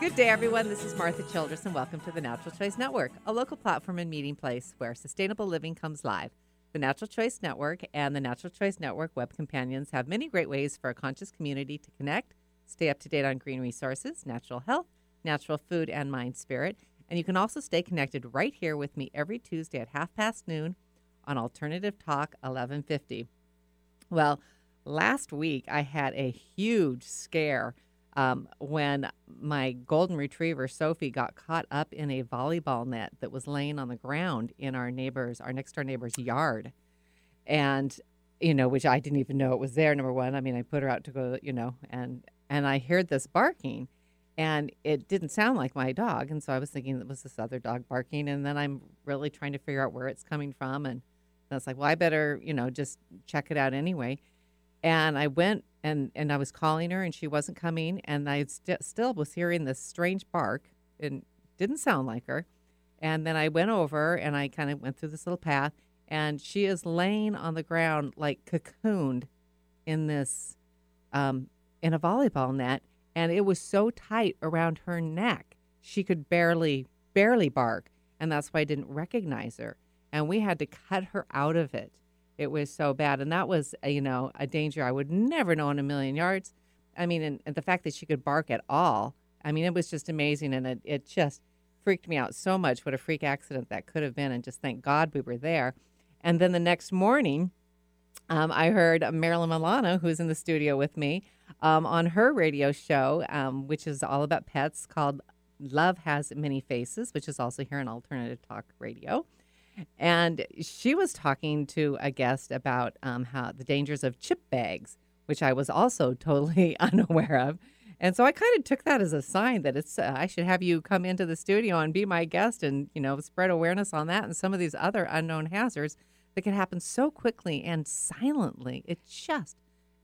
Good day, everyone. This is Martha Childress, and welcome to the Natural Choice Network, a local platform and meeting place where sustainable living comes live. The Natural Choice Network and the Natural Choice Network web companions have many great ways for a conscious community to connect, stay up to date on green resources, natural health, natural food, and mind spirit. And you can also stay connected right here with me every Tuesday at half past noon on Alternative Talk 1150. Well, last week I had a huge scare um, when my golden retriever Sophie got caught up in a volleyball net that was laying on the ground in our neighbor's, our next door neighbor's yard, and you know, which I didn't even know it was there. Number one, I mean, I put her out to go, you know, and and I heard this barking, and it didn't sound like my dog, and so I was thinking it was this other dog barking, and then I'm really trying to figure out where it's coming from, and I was like, well, I better, you know, just check it out anyway. And I went and and I was calling her and she wasn't coming. And I st- still was hearing this strange bark and didn't sound like her. And then I went over and I kind of went through this little path. And she is laying on the ground like cocooned in this um, in a volleyball net. And it was so tight around her neck she could barely barely bark. And that's why I didn't recognize her. And we had to cut her out of it it was so bad, and that was you know a danger I would never know in a million yards. I mean, and, and the fact that she could bark at all. I mean, it was just amazing, and it, it just freaked me out so much. What a freak accident that could have been, and just thank God we were there. And then the next morning, um, I heard Marilyn Milano, who's in the studio with me, um, on her radio show, um, which is all about pets, called Love Has Many Faces, which is also here on Alternative Talk Radio. And she was talking to a guest about um, how the dangers of chip bags, which I was also totally unaware of. And so I kind of took that as a sign that it's uh, I should have you come into the studio and be my guest and you know spread awareness on that and some of these other unknown hazards that can happen so quickly and silently. It just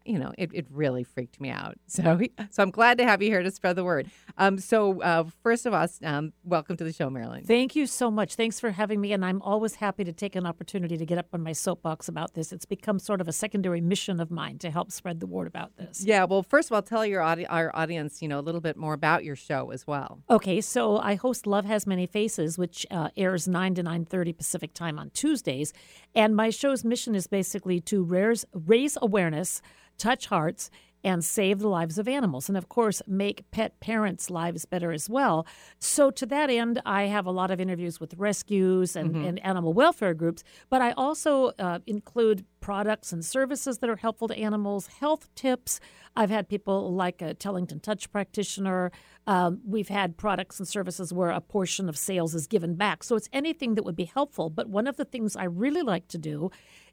you know, it, it really freaked me out. So, so I'm glad to have you here to spread the word. Um, so, uh, first of all, um, welcome to the show, Marilyn. Thank you so much. Thanks for having me. And I'm always happy to take an opportunity to get up on my soapbox about this. It's become sort of a secondary mission of mine to help spread the word about this. Yeah. Well, first of all, tell your audi- our audience, you know, a little bit more about your show as well. Okay. So I host Love Has Many Faces, which uh, airs 9 to 9.30 Pacific time on Tuesdays. And my show's mission is basically to raise, raise awareness – touch hearts, and save the lives of animals. And of course, make pet parents' lives better as well. So, to that end, I have a lot of interviews with rescues and, mm-hmm. and animal welfare groups, but I also uh, include products and services that are helpful to animals, health tips. I've had people like a Tellington Touch practitioner. Um, we've had products and services where a portion of sales is given back. So, it's anything that would be helpful. But one of the things I really like to do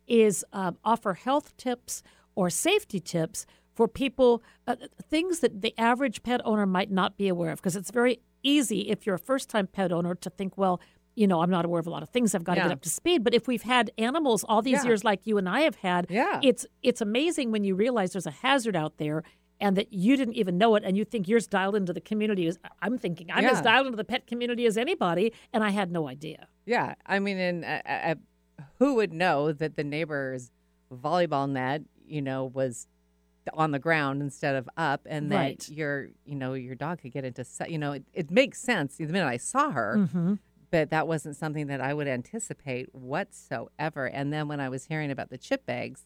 is uh, offer health tips or safety tips for people, uh, things that the average pet owner might not be aware of. Because it's very easy if you're a first time pet owner to think, well, you know, I'm not aware of a lot of things. I've got yeah. to get up to speed. But if we've had animals all these yeah. years, like you and I have had, yeah. it's it's amazing when you realize there's a hazard out there and that you didn't even know it, and you think you're as dialed into the community as I'm thinking. I'm yeah. as dialed into the pet community as anybody, and I had no idea. Yeah, I mean, and uh, uh, who would know that the neighbor's volleyball net you know, was on the ground instead of up and right. that your you know your dog could get into you know it, it makes sense the minute i saw her mm-hmm. but that wasn't something that i would anticipate whatsoever and then when i was hearing about the chip bags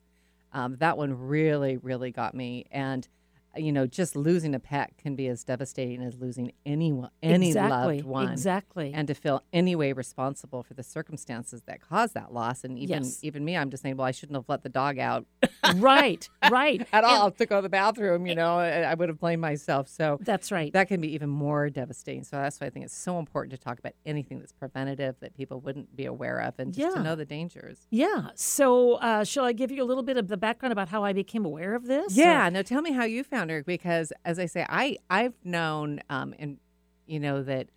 um, that one really really got me and you know, just losing a pet can be as devastating as losing anyone, any exactly, loved one. Exactly. And to feel any way responsible for the circumstances that caused that loss. And even yes. even me, I'm just saying, well, I shouldn't have let the dog out. right, right. At all to go to the bathroom, you know, I would have blamed myself. So that's right. That can be even more devastating. So that's why I think it's so important to talk about anything that's preventative that people wouldn't be aware of and just yeah. to know the dangers. Yeah. So uh, shall I give you a little bit of the background about how I became aware of this? Yeah. Or? Now tell me how you found because as I say, I I've known um and you know that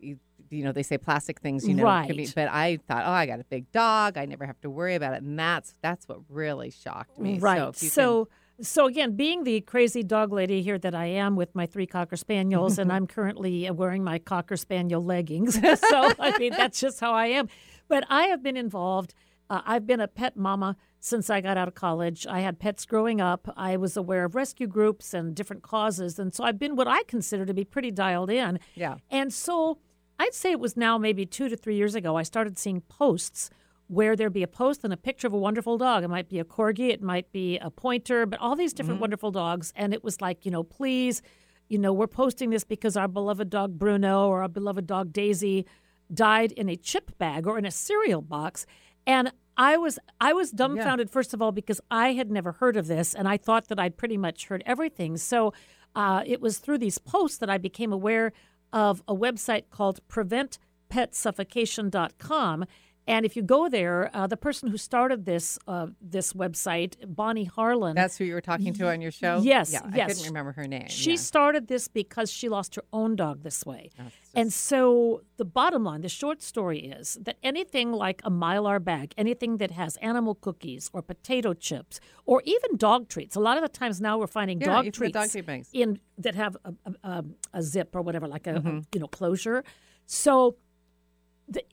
you, you know they say plastic things you know right. be, but I thought oh I got a big dog I never have to worry about it and that's that's what really shocked me. Right. so so, can... so again being the crazy dog lady here that I am with my three cocker spaniels and I'm currently wearing my cocker spaniel leggings so I mean that's just how I am. But I have been involved Uh, I've been a pet mama since I got out of college. I had pets growing up. I was aware of rescue groups and different causes. And so I've been what I consider to be pretty dialed in. Yeah. And so I'd say it was now maybe two to three years ago, I started seeing posts where there'd be a post and a picture of a wonderful dog. It might be a corgi, it might be a pointer, but all these different wonderful dogs. And it was like, you know, please, you know, we're posting this because our beloved dog Bruno or our beloved dog Daisy died in a chip bag or in a cereal box. And I was I was dumbfounded first of all because I had never heard of this and I thought that I'd pretty much heard everything. So uh, it was through these posts that I became aware of a website called PreventPetSuffocation.com. And if you go there, uh, the person who started this uh, this website, Bonnie Harlan, That's who you were talking to on your show? Yes, Yeah, I couldn't remember her name. she yeah. started this because she lost her own dog this way. Oh, just- And so the bottom line, the short story is that anything like a mylar bag, anything that has animal cookies or potato chips or even dog treats. A lot of the times now we're finding Yeah, dog treats dog treat bags. in that have a, a, a, a zip or whatever, like a, a, Mm-hmm. you know closure. So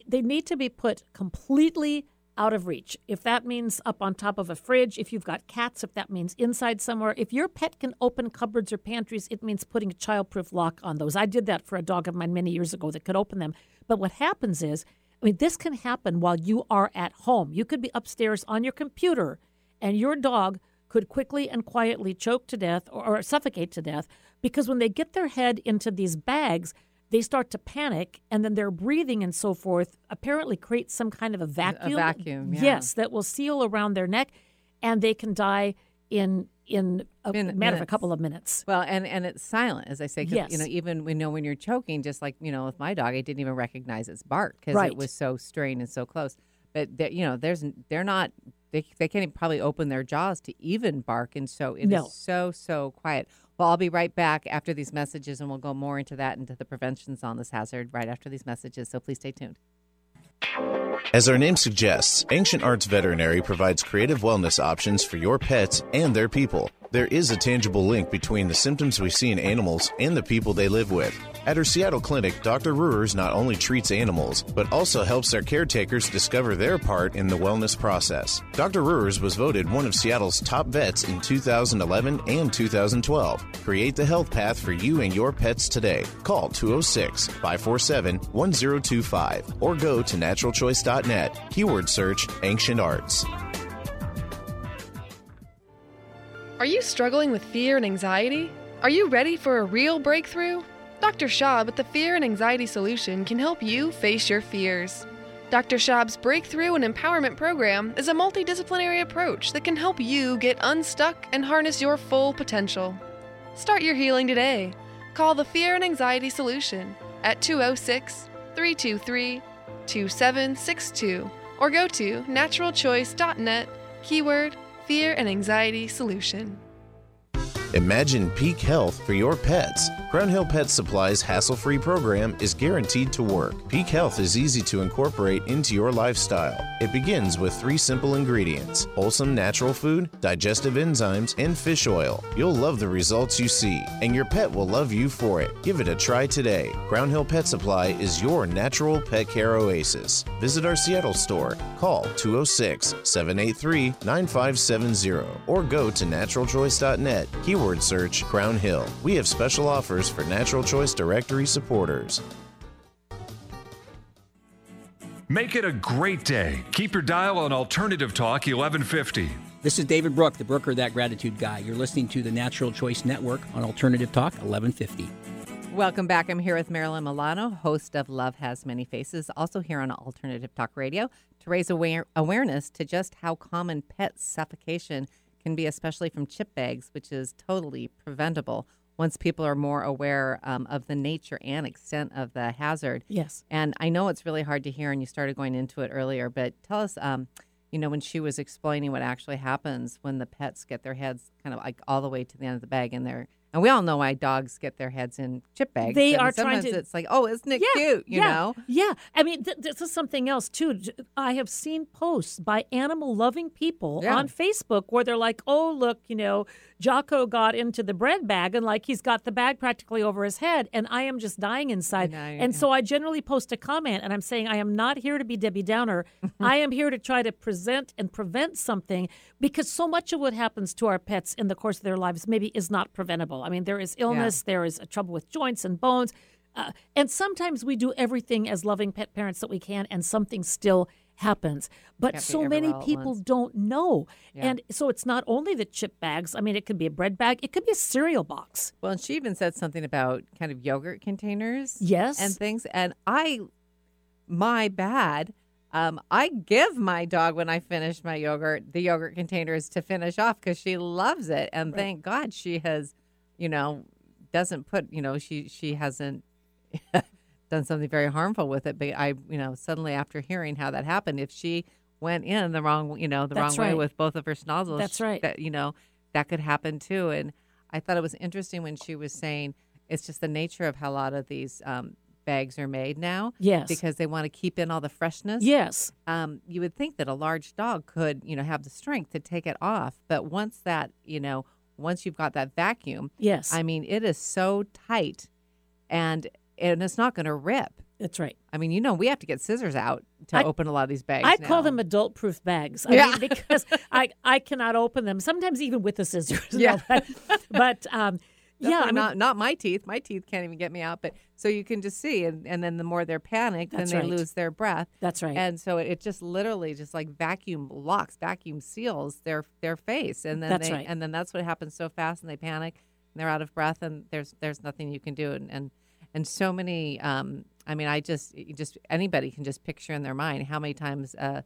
they need to be put completely out of reach. If that means up on top of a fridge, if you've got cats, if that means inside somewhere, if your pet can open cupboards or pantries, it means putting a childproof lock on those. I did that for a dog of mine many years ago that could open them. But what happens is, I mean, this can happen while you are at home. You could be upstairs on your computer, and your dog could quickly and quietly choke to death or, or suffocate to death because when they get their head into these bags, they start to panic and then their breathing and so forth apparently creates some kind of a vacuum. A vacuum, yeah. Yes, that will seal around their neck and they can die in in a Min- matter of a couple of minutes. Well, and and it's silent, as I say. Yes. You know, even we know when you're choking, just like you know, with my dog, I didn't even recognize its bark because Right. it was so strained and so close. But you know, there's they're not. They, they can't even probably open their jaws to even bark, and so it is No. so so quiet. Well, I'll be right back after these messages, and we'll go more into that into the preventions on this hazard right after these messages. So please stay tuned. As our name suggests, Ancient Arts Veterinary provides creative wellness options for your pets and their people. There is a tangible link between the symptoms we see in animals and the people they live with. At her Seattle clinic, Dr. Ruers not only treats animals, but also helps their caretakers discover their part in the wellness process. Dr. Ruers was voted one of Seattle's top vets in 2011 and 2012. Create the health path for you and your pets today. Call 206 547 1025 or go to naturalchoice.net. Keyword search Ancient Arts. Are you struggling with fear and anxiety? Are you ready for a real breakthrough? Dr. Schaub at the Fear and Anxiety Solution can help you face your fears. Dr. Schaub's Breakthrough and Empowerment Program is a multidisciplinary approach that can help you get unstuck and harness your full potential. Start your healing today. Call the Fear and Anxiety Solution at 206 323 2762 or go to naturalchoice.net, keyword Fear and Anxiety Solution. Imagine peak health for your pets. Crown Hill Pet Supply's hassle free program is guaranteed to work. Peak health is easy to incorporate into your lifestyle. It begins with three simple ingredients wholesome natural food, digestive enzymes, and fish oil. You'll love the results you see, and your pet will love you for it. Give it a try today. Crown Hill Pet Supply is your natural pet care oasis. Visit our Seattle store. Call 206 783 9570 or go to naturalchoice.net. Keyword search Crown Hill. We have special offers for Natural Choice Directory supporters. Make it a great day. Keep your dial on Alternative Talk 1150. This is David Brook, the broker that gratitude guy. You're listening to the Natural Choice Network on Alternative Talk 1150. Welcome back. I'm here with Marilyn Milano, host of Love Has Many Faces, also here on Alternative Talk Radio, to raise aware- awareness to just how common pet suffocation can be, especially from chip bags, which is totally preventable once people are more aware um, of the nature and extent of the hazard. Yes. And I know it's really hard to hear, and you started going into it earlier, but tell us, um, you know, when she was explaining what actually happens when the pets get their heads kind of like all the way to the end of the bag and they're And we all know why dogs get their heads in chip bags. They and are trying to- It's like, oh, isn't it yeah, cute? You yeah, know. Yeah. I mean, th- this is something else too. I have seen posts by animal loving people Yeah. on Facebook where they're like, "Oh, look, you know, Jocko got into the bread bag and like he's got the bag practically over his head, and I am just dying inside." and so I generally post a comment and I'm saying, "I am not here to be Debbie Downer. I am here to try to present and prevent something because so much of what happens to our pets in the course of their lives maybe is not preventable. I mean, there is illness, there is a trouble with joints and bones." Uh, and sometimes we do everything as loving pet parents that we can, and something still happens. But so many everywhere all at people don't know. And so it's not only the chip bags. I mean, it could be a bread bag, it could be a cereal box. Well, and she even said something about kind of yogurt containers. Yes. And things. And I, my bad. Um, I give my dog when I finish my yogurt the yogurt containers to finish off because she loves it, and thank God she has, you know, doesn't put, you know, she she hasn't done something very harmful with it. But I, you know, suddenly after hearing how that happened, if she went in the wrong, you know, the That's wrong way with both of her snozzles, That's right. That you know, that could happen too. And I thought it was interesting when she was saying it's just the nature of how a lot of these um, bags are made now. Yes. Because they want to keep in all the freshness. Yes. Um, you would think that a large dog could, you know, have the strength to take it off, but once that, you know, once you've got that vacuum, Yes. I mean, it is so tight, and and it's not going to rip. That's right. I mean, you know, we have to get scissors out to I- open a lot of these bags. I call them adult proof bags. I Yeah. mean, because I, I cannot open them, sometimes even with the scissors. Yeah. all. But um, yeah, I mean, not not my teeth. My teeth can't even get me out. But so you can just see, and, and then the more they're panicked, then they right. lose their breath. that's right. And so it, it just literally just like vacuum locks, vacuum seals their their face, and then That's they right. and then that's what happens so fast, and they panic, and they're out of breath, and there's there's nothing you can do, and and, and so many. Um, I mean, I just just anybody can just picture in their mind how many times uh,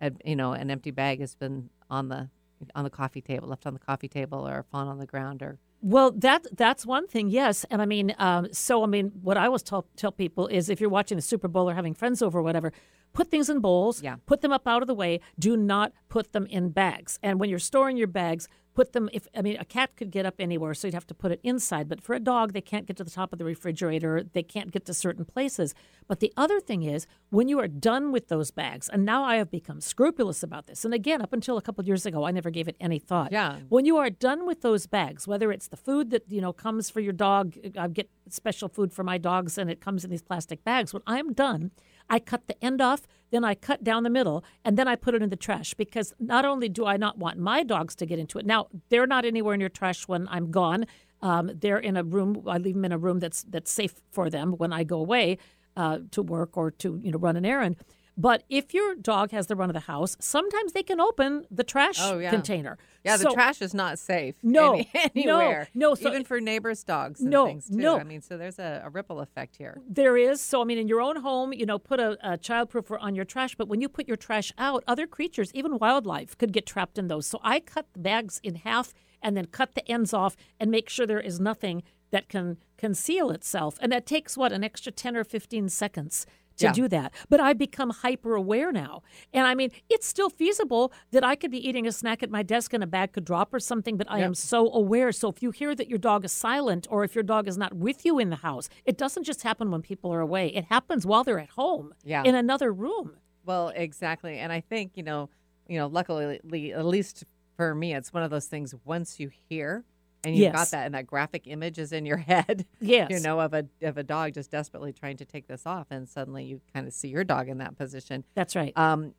a, you know an empty bag has been on the on the coffee table, left on the coffee table, or fallen on the ground, or Well, that that's one thing, yes. And I mean, um, so I mean, what I always tell tell people is, if you're watching the Super Bowl or having friends over, or whatever, put things in bowls. Yeah. Put them up out of the way. Do not put them in bags. And when you're storing your bags, put them. If I mean, a cat could get up anywhere, so you'd have to put it inside. But for a dog, they can't get to the top of the refrigerator. They can't get to certain places. But the other thing is, when you are done with those bags, and now I have become scrupulous about this. And again, up until a couple of years ago, I never gave it any thought. Yeah. When you are done with those bags, whether it's the food that you know comes for your dog, I get special food for my dogs, and it comes in these plastic bags. When I'm done, I cut the end off, then I cut down the middle, and then I put it in the trash because not only do I not want my dogs to get into it. Now they're not anywhere near trash when I'm gone. Um, they're in a room. I leave them in a room that's that's safe for them when I go away uh, to work or to you know run an errand. But if your dog has the run of the house, sometimes they can open the trash Oh, yeah. container. Yeah, the trash is not safe. No, any- no, anywhere. no, so- even for neighbors' dogs and No, things too. no. I mean, so there's a, a ripple effect here. There is. So, I mean, in your own home, you know, put a, a childproofer on your trash. But when you put your trash out, other creatures, even wildlife, could get trapped in those. So I cut the bags in half and then cut the ends off and make sure there is nothing that can conceal itself. And that takes, what, an extra 10 or 15 seconds to Yeah. do that. But I become hyper aware now. And I mean, it's still feasible that I could be eating a snack at my desk and a bag could drop or something, but I am so aware. So if you hear that your dog is silent or if your dog is not with you in the house, it doesn't just happen when people are away. It happens while they're at home Yeah. in another room. Well, exactly. And I think, you know, you know, luckily at least for me, it's one of those things once you hear and you've got that and that graphic image is in your head. Yes. You know, of a of a dog just desperately trying to take this off and suddenly you kind of see your dog in that position. That's right. Um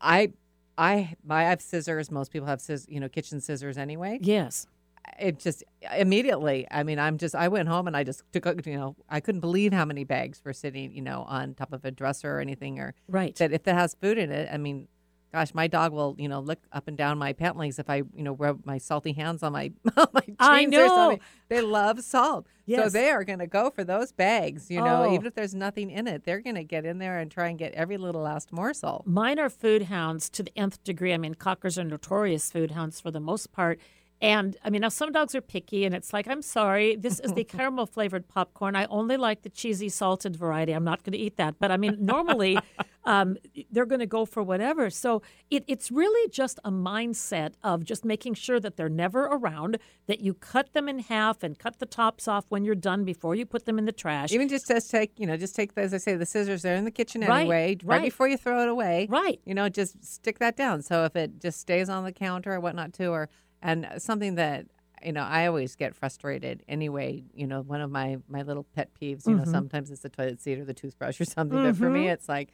I I I have scissors. Most people have scissors, you know, kitchen scissors anyway. yes. it just immediately i mean i'm just i went home and i just took a- you know i couldn't believe how many bags were sitting you know on top of a dresser or anything or Right. that if it has food in it i mean gosh my dog will you know look up and down my pant legs if i you know rub my salty hands on my on my jeans I or know. something they love salt so they are going to go for those bags you know Oh. even if there's nothing in it they're going to get in there and try and get every little last morsel Mine are food hounds to the nth degree. I mean, cockers are notorious food hounds for the most part. And I mean, now some dogs are picky, and it's like, I'm sorry, this is the caramel flavored popcorn. I only like the cheesy salted variety. I'm not going to eat that. But I mean, normally, um, they're going to go for whatever. So it, it's really just a mindset of just making sure that they're never around, that you cut them in half and cut the tops off when you're done before you put them in the trash. Even just just take, you know, just take, the, as I say, the scissors. They're in the kitchen Right, anyway. Right, right. before you throw it away. Right. You know, just stick that down. So if it just stays on the counter or whatnot too, or and something that you know, I always get frustrated anyway. You know, one of my my little pet peeves. You know, sometimes it's the toilet seat or the toothbrush or something. But for me, it's like,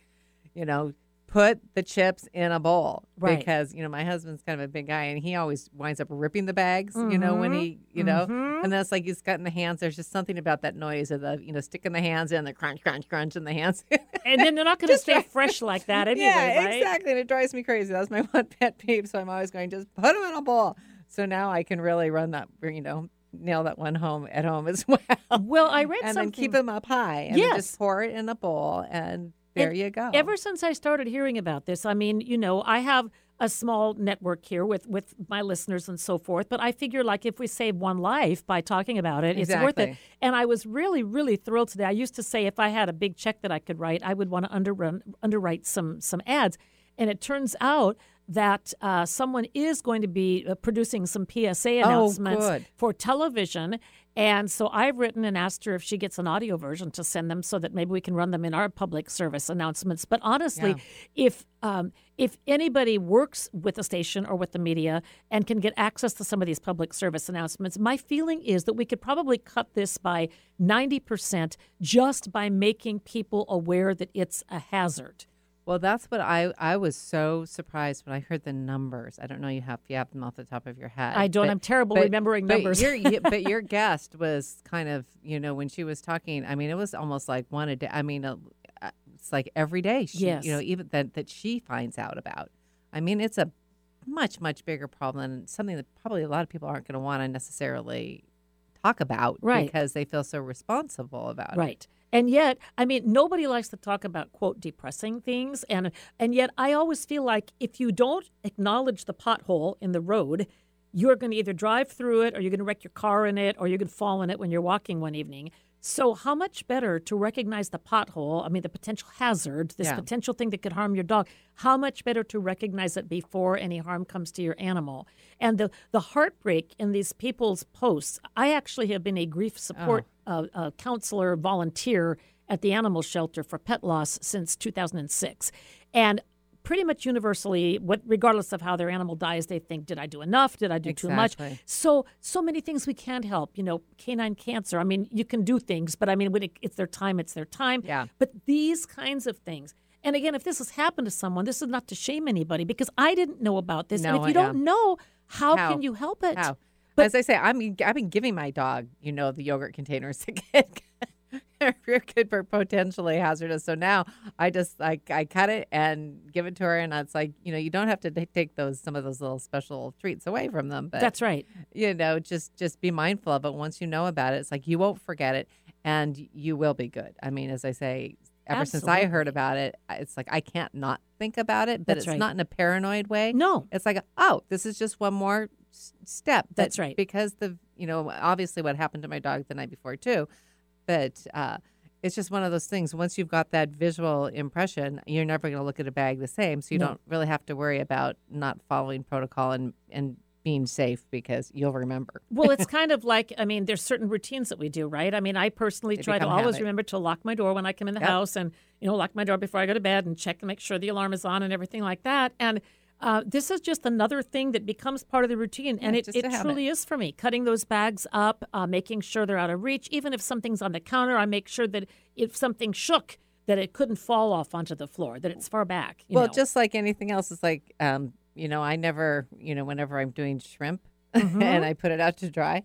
you know. Put the chips in a bowl Right. because you know my husband's kind of a big guy and he always winds up ripping the bags. You know when mm-hmm. he you know mm-hmm. and that's like he's got in the hands. There's just something about that noise of the you know sticking the hands in the crunch crunch crunch in the hands. and then they're not going to stay fresh like that anyway, yeah, right? exactly. And it drives me crazy. That's my one pet peeve. So I'm always going, just put them in a bowl. So now I can really run that, you know, nail that one home at home as well. Well, I read and something. then keep them up high and Yes. just pour it in a bowl and there And you go. Ever since I started hearing about this, I mean, you know, I have a small network here with with my listeners and so forth, but I figure like if we save one life by talking about it, it's worth it. And I was really really thrilled today. I used to say if I had a big check that I could write, I would want to underrun underwrite some some ads. And it turns out that uh, someone is going to be uh, producing some PSA announcements good. for television. And so I've written and asked her if she gets an audio version to send them so that maybe we can run them in our public service announcements. But honestly, if um, if anybody works with the station or with the media and can get access to some of these public service announcements, my feeling is that we could probably cut this by 90% just by making people aware that it's a hazard. Well, that's what I I was so surprised when I heard the numbers. I don't know you have you have them off the top of your head. I don't. I'm terrible remembering but numbers. Your, y- but your guest was kind of, you know, when she was talking. I mean, it was almost like one a day. I mean, uh, it's like every day. She, Yes. You know, even that that she finds out about. I mean, it's a much much bigger problem and something that probably a lot of people aren't going to want to necessarily talk about Right. because they feel so responsible about it. Right. And yet, I mean, nobody likes to talk about quote depressing things, and and yet I always feel like if you don't acknowledge the pothole in the road, you're going to either drive through it, or you're going to wreck your car in it, or you're going to fall in it when you're walking one evening. So, how much better to recognize the pothole? I mean, the potential hazard, this Yeah. potential thing that could harm your dog. How much better to recognize it before any harm comes to your animal? And the the heartbreak in these people's posts. I actually have been a grief support uh, uh, counselor volunteer at the animal shelter for pet loss since 2006, and pretty much universally, what regardless of how their animal dies, they think, did I do enough? Did I do too much? So so many things we can't help. You know, canine cancer. I mean, you can do things, but I mean, when it, it's their time, it's their time. Yeah. But these kinds of things. And again, if this has happened to someone, this is not to shame anybody because I didn't know about this. and if you don't know, how, How? can you help it? How? But- As I say, I'm I've been giving my dog, you know, the yogurt containers to get could be potentially hazardous. So now I just like I cut it and give it to her, and it's like you know you don't have to t- take those some of those little special treats away from them, but That's right. you know just just be mindful of it. Once you know about it, it's like you won't forget it, and you will be good. I mean, as I say. Ever since I heard about it, it's like I can't not think about it, but That's it's right. not in a paranoid way. No. It's like, oh, this is just one more s- step. that- That's right. Because the, you know, obviously what happened to my dog the night before too, but uh, it's just one of those things. Once you've got that visual impression, you're never going to look at a bag the same. So you No. don't really have to worry about not following protocol and and being safe because you'll remember. Well, it's kind of like I mean, there's certain routines that we do, right? I mean, I personally They try to always habit. remember to lock my door when I come in the Yep. house, and you know, lock my door before I go to bed, and check and make sure the alarm is on and everything like that. And uh, this is just another thing that becomes part of the routine, and it, it truly is for me. Cutting those bags up, uh, making sure they're out of reach. Even if something's on the counter, I make sure that if something shook, that it couldn't fall off onto the floor, that it's far back. you well, know. just like anything else, it's like, um, you know, I never, you know, whenever I'm doing shrimp Mm-hmm. and I put it out to dry,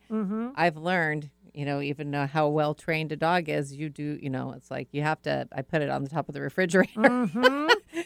I've learned, you know, even uh, how well trained a dog is, you do, you know, it's like you have to, I put it on the top of the refrigerator. Mm-hmm.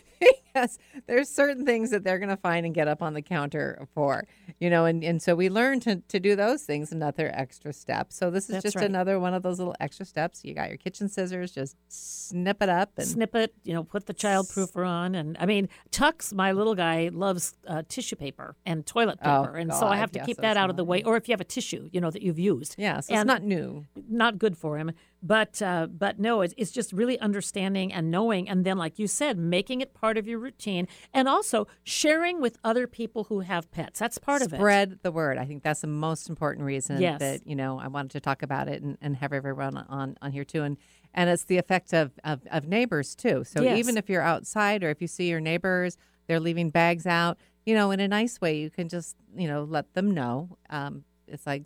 because there's certain things that they're going to find and get up on the counter for, you know, and, and so we learn to, to do those things, another extra step. So this is That's just right. another one of those little extra steps. You got your kitchen scissors, just snip it up and snip it, you know, put the child proofer on. And I mean, Tux, my little guy, loves uh, tissue paper and toilet Oh, paper. and so I have to yes, keep that out of the way. Or if you have a tissue, you know, that you've used. yeah, so it's not new. Not good for him. But uh, but no, it's, it's just really understanding and knowing, and then like you said, making it part of your routine, and also sharing with other people who have pets. That's part of it. Spread the word. I think that's the most important reason Yes. that you know I wanted to talk about it and, and have everyone on on here too. And and it's the effect of of, of neighbors too. So Yes. even if you're outside or if you see your neighbors, they're leaving bags out. You know, in a nice way, you can just you know let them know. Um, it's like,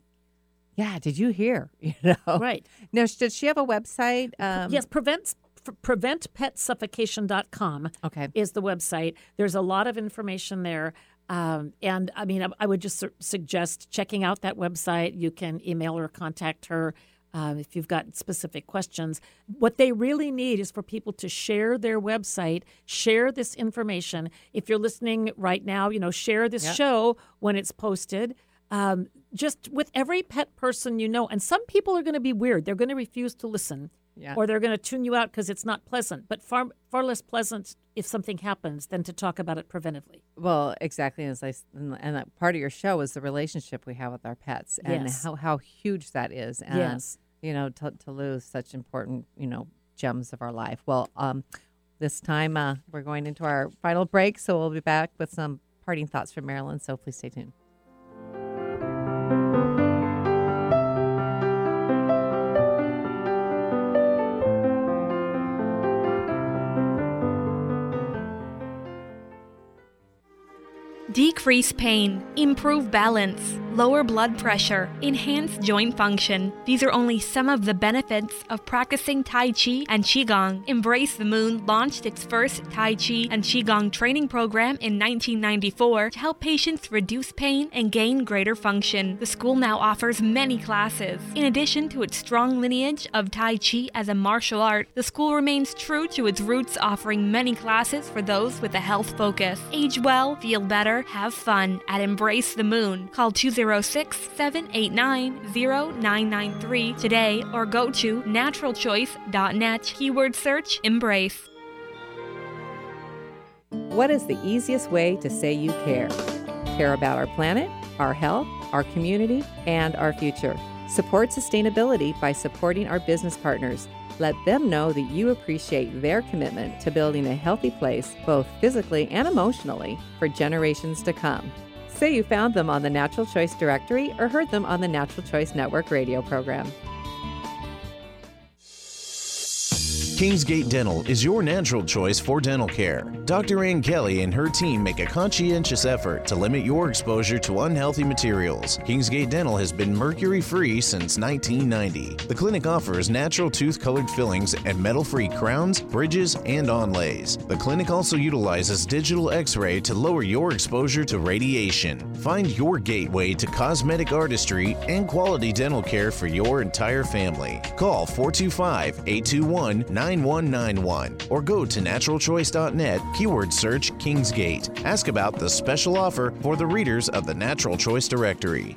yeah, did you hear? You know, Right. Now, did she have a website? Um, yes, prevents preventpetsuffocation.com Okay. is the website. There's a lot of information there. Um, and I mean, I, I would just su- suggest checking out that website. You can email or contact her uh, if you've got specific questions. What they really need is for people to share their website, share this information. If you're listening right now, you know, share this Yep. show when it's posted. Um, just with every pet person you know. And some people are going to be weird. They're going to refuse to listen Yeah. or they're going to tune you out because it's not pleasant. But far far less pleasant if something happens than to talk about it preventively. Well, exactly. As I and and that part of your show is the relationship we have with our pets and Yes. how, how huge that is. And, Yes. You know, to, to lose such important, you know, gems of our life. Well, um, this time uh, we're going into our final break, so we'll be back with some parting thoughts from Marilyn. So please stay tuned. Decrease pain, improve balance, lower blood pressure, enhance joint function. These are only some of the benefits of practicing Tai Chi and Qigong. Embrace the Moon launched its first Tai Chi and Qigong training program in 1994 to help patients reduce pain and gain greater function. The school now offers many classes. In addition to its strong lineage of Tai Chi as a martial art, the school remains true to its roots, offering many classes for those with a health focus. Age well, feel better, have fun at Embrace the Moon. Call 206 789 0993 today or go to naturalchoice.net. Keyword search Embrace. What is the easiest way to say you care? Care about our planet, our health, our community, and our future. Support sustainability by supporting our business partners. Let them know that you appreciate their commitment to building a healthy place, both physically and emotionally, for generations to come. Say you found them on the Natural Choice Directory or heard them on the Natural Choice Network radio program. Kingsgate Dental is your natural choice for dental care. Dr. Ann Kelly and her team make a conscientious effort to limit your exposure to unhealthy materials. Kingsgate Dental has been mercury free since 1990. The clinic offers natural tooth colored fillings and metal free crowns, bridges, and onlays. The clinic also utilizes digital x ray to lower your exposure to radiation. Find your gateway to cosmetic artistry and quality dental care for your entire family. Call 425 821 9191 or go to naturalchoice.net, keyword search Kingsgate. Ask about the special offer for the readers of the Natural Choice Directory.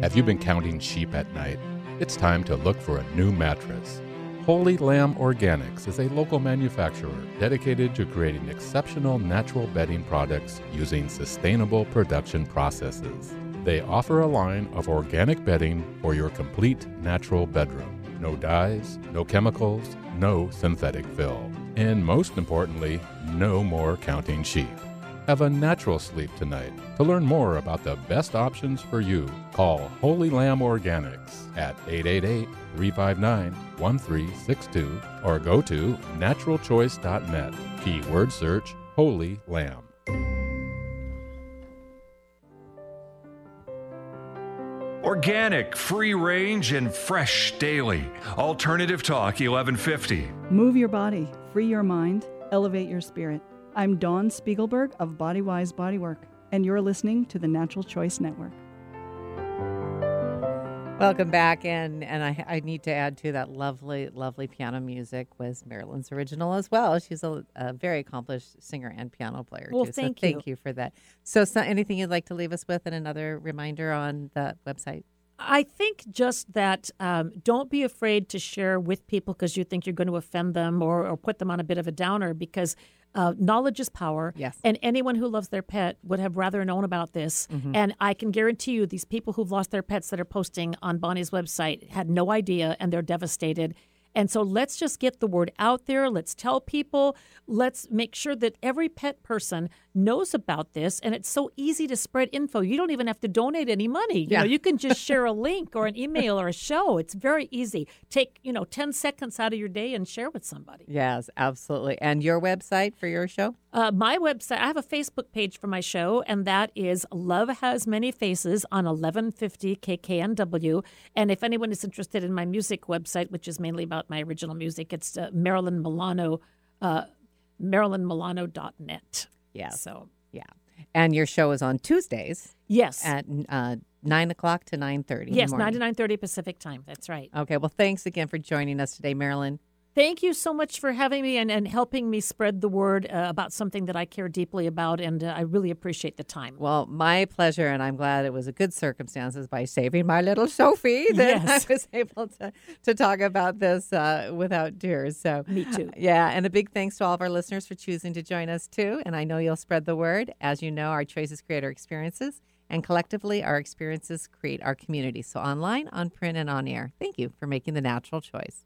Have you been counting sheep at night? It's time to look for a new mattress. Holy Lamb Organics is a local manufacturer dedicated to creating exceptional natural bedding products using sustainable production processes. They offer a line of organic bedding for your complete natural bedroom. No dyes, no chemicals, no synthetic fill. And most importantly, no more counting sheep. Have a natural sleep tonight. To learn more about the best options for you, call Holy Lamb Organics at 888 359 1362 or go to naturalchoice.net. Keyword search Holy Lamb. Organic, free range, and fresh daily. Alternative Talk 1150. Move your body, free your mind, elevate your spirit. I'm Dawn Spiegelberg of Bodywise Bodywork, and you're listening to the Natural Choice Network. Welcome back, and and I, I need to add to that lovely, lovely piano music was Marilyn's original as well. She's a, a very accomplished singer and piano player Well, too. thank so thank you. you for that. So, so, anything you'd like to leave us with, and another reminder on the website? I think just that um, don't be afraid to share with people because you think you're going to offend them or, or put them on a bit of a downer because uh, knowledge is power. Yes. And anyone who loves their pet would have rather known about this. Mhm. And I can guarantee you, these people who've lost their pets that are posting on Bonnie's website had no idea and they're devastated. And so let's just get the word out there. Let's tell people. Let's make sure that every pet person knows about this. And it's so easy to spread info. You don't even have to donate any money. You Yeah. know, you can just share a link or an email or a show. It's very easy. Take, you know, 10 seconds out of your day and share with somebody. Yes, absolutely. And your website for your show? Uh, my website, I have a Facebook page for my show, and that is Love Has Many Faces on 1150 KKNW. And if anyone is interested in my music website, which is mainly about my original music, it's uh, Marilyn Milano, uh, MarilynMilano.net. Yes. So, Yeah. And your show is on Tuesdays yes. at uh, 9 o'clock to 9.30 yes, 9 to 9.30 Pacific time. That's right. Okay, well, thanks again for joining us today, Marilyn. Thank you so much for having me and, and helping me spread the word uh, about something that I care deeply about, and uh, I really appreciate the time. Well, my pleasure, and I'm glad it was a good circumstances by saving my little Sophie that Yes. I was able to, to talk about this uh, without tears. So, Me too. yeah, and a big thanks to all of our listeners for choosing to join us too. And I know you'll spread the word. As you know, our choices create our experiences, and collectively, our experiences create our community. So, online, on print, and on air. Thank you for making the natural choice.